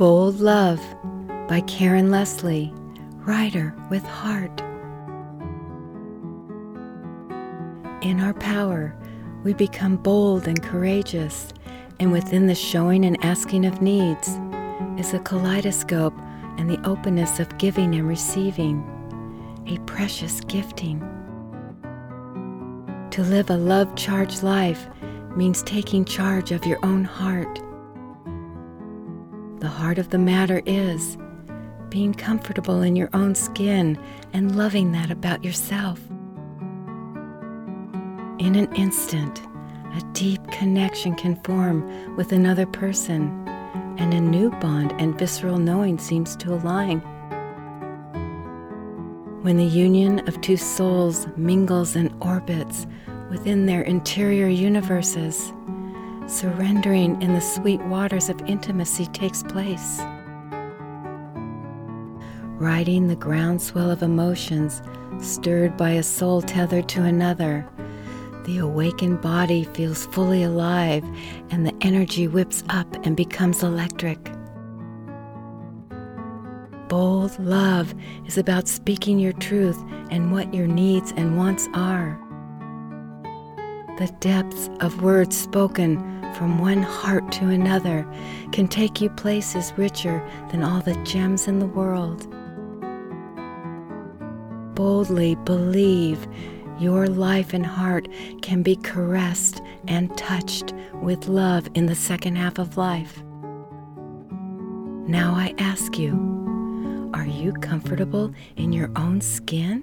Bold Love by Karen Leslie, writer with heart. In our power, we become bold and courageous, and within the showing and asking of needs is a kaleidoscope and the openness of giving and receiving, a precious gifting. To live a love charged life means taking charge of your own heart the heart of the matter is being comfortable in your own skin and loving that about yourself. In an instant, a deep connection can form with another person, and a new bond and visceral knowing seems to align. When the union of two souls mingles and orbits within their interior universes, surrendering in the sweet waters of intimacy takes place. Riding the groundswell of emotions stirred by a soul tethered to another, the awakened body feels fully alive and the energy whips up and becomes electric. Bold love is about speaking your truth and what your needs and wants are. The depths of words spoken from one heart to another can take you places richer than all the gems in the world. Boldly believe your life and heart can be caressed and touched with love in the second half of life. Now I ask you, are you comfortable in your own skin?